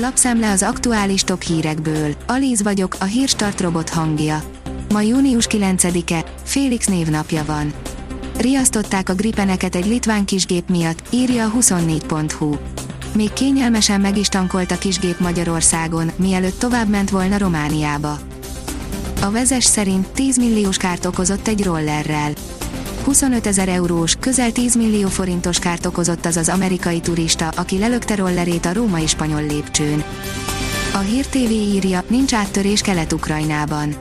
Lapszemle az aktuális top hírekből. Alíz vagyok, a hírstart robot hangja. Ma június 9-e, Félix névnapja van. Riasztották a gripeneket egy litván kisgép miatt, írja a 24.hu. Még kényelmesen meg is tankolt a kisgép Magyarországon, mielőtt tovább ment volna Romániába. A vezes szerint 10 milliós kárt okozott egy rollerrel. 25 ezer eurós, közel 10 millió forintos kárt okozott az az amerikai turista, aki lelökte rollerét a római spanyol lépcsőn. A Hír TV írja, nincs áttörés Kelet-Ukrajnában.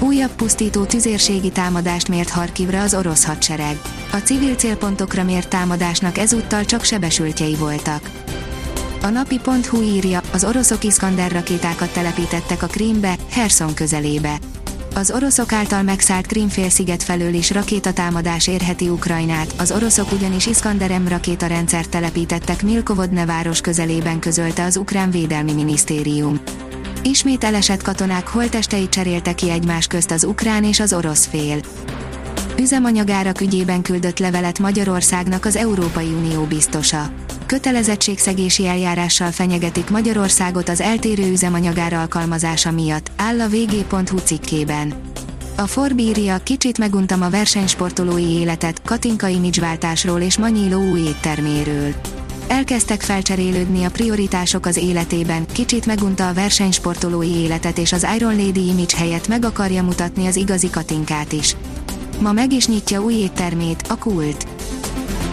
Újabb pusztító tüzérségi támadást mért Harkivra az orosz hadsereg. A civil célpontokra mért támadásnak ezúttal csak sebesültjei voltak. A napi.hu írja, az oroszok Iskander rakétákat telepítettek a Krímbe, Herson közelébe. Az oroszok által megszállt Krímfélsziget felől is rakétatámadás érheti Ukrajnát, az oroszok ugyanis Iskander rakétarendszert telepítettek Milkovodne város közelében közölte az Ukrán Védelmi Minisztérium. Ismét elesett katonák holtesteit cserélte ki egymás közt az ukrán és az orosz fél. Üzemanyagárak ügyében küldött levelet Magyarországnak az Európai Unió biztosa. Kötelezettségszegési eljárással fenyegetik Magyarországot az eltérő üzemanyagár alkalmazása miatt, áll a vg.hu cikkében. A Forbíria kicsit meguntam a versenysportolói életet, Katinka imidzsváltásról és Manyíló új étterméről. Elkezdtek felcserélődni a prioritások az életében, kicsit megunta a versenysportolói életet és az Iron Lady image helyett meg akarja mutatni az igazi Katinkát is. Ma meg is nyitja új éttermét, a Kult.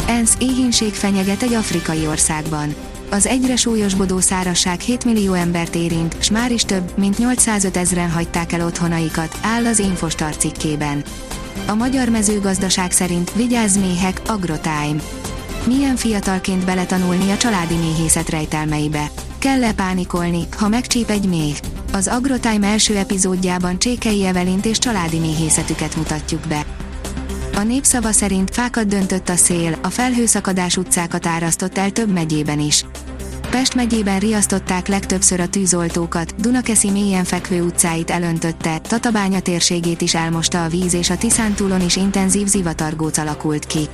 ENSZ éhínség fenyeget egy afrikai országban. Az egyre súlyosbodó szárasság 7 millió embert érint, s már is több, mint 805 ezren hagyták el otthonaikat, áll az Infostar cikkében. A magyar mezőgazdaság szerint vigyázz méhek, Agrotime. Milyen fiatalként beletanulni a családi méhészet rejtelmeibe? Kell-e pánikolni, ha megcsíp egy méh? Az Agrotime első epizódjában Csékei Evelint és családi méhészetüket mutatjuk be. A népszava szerint fákat döntött a szél, a felhőszakadás utcákat árasztott el több megyében is. Pest megyében riasztották legtöbbször a tűzoltókat, Dunakeszi mélyen fekvő utcáit elöntötte, Tatabánya térségét is elmosta a víz és a Tiszántúlon is intenzív zivatargóc alakult ki.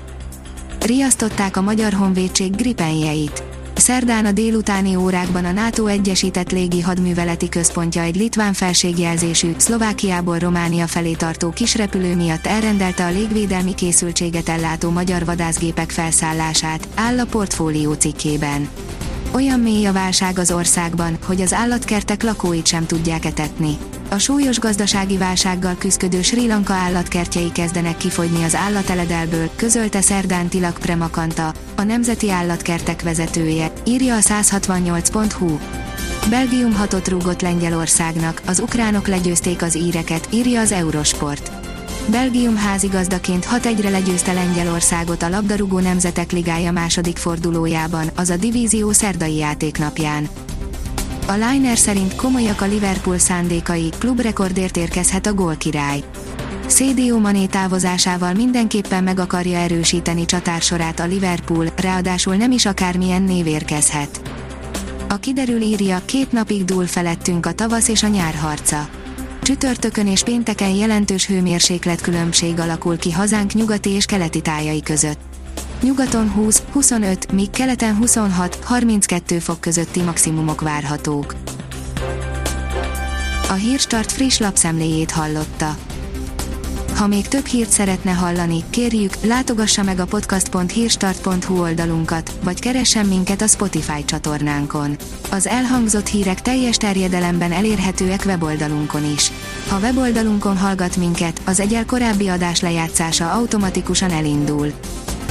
Riasztották a Magyar Honvédség gripenjeit. Szerdán a délutáni órákban a NATO Egyesített Légi Hadműveleti Központja egy litván felségjelzésű, Szlovákiából Románia felé tartó kisrepülő miatt elrendelte a légvédelmi készültséget ellátó magyar vadászgépek felszállását, áll a portfólió cikkében. Olyan mély a válság az országban, hogy az állatkertek lakóit sem tudják etetni. A súlyos gazdasági válsággal küzdő Sri Lanka állatkertjei kezdenek kifogyni az állateledelből, közölte Szerdán Tilak Premakanta, a Nemzeti Állatkertek vezetője, írja a 168.hu. Belgium hatot rúgott Lengyelországnak, az ukránok legyőzték az íreket, írja az Eurosport. Belgium házigazdaként 6-1-re legyőzte Lengyelországot a labdarúgó nemzetek ligája második fordulójában, az a divízió szerdai játéknapján. A Liner szerint komolyak a Liverpool szándékai, klubrekordért érkezhet a gólkirály. Szédió Mané távozásával mindenképpen meg akarja erősíteni csatársorát a Liverpool, ráadásul nem is akármilyen név érkezhet. A kiderül írja, két napig dúl felettünk a tavasz és a nyár harca. Csütörtökön és pénteken jelentős hőmérséklet különbség alakul ki hazánk nyugati és keleti tájai között. Nyugaton 20-25, míg keleten 26-32 fok közötti maximumok várhatók. A Hírstart friss lapszemléjét hallotta. Ha még több hírt szeretne hallani, kérjük, látogassa meg a podcast.hírstart.hu oldalunkat, vagy keressen minket a Spotify csatornánkon. Az elhangzott hírek teljes terjedelemben elérhetőek weboldalunkon is. Ha weboldalunkon hallgat minket, az egyel korábbi adás lejátszása automatikusan elindul.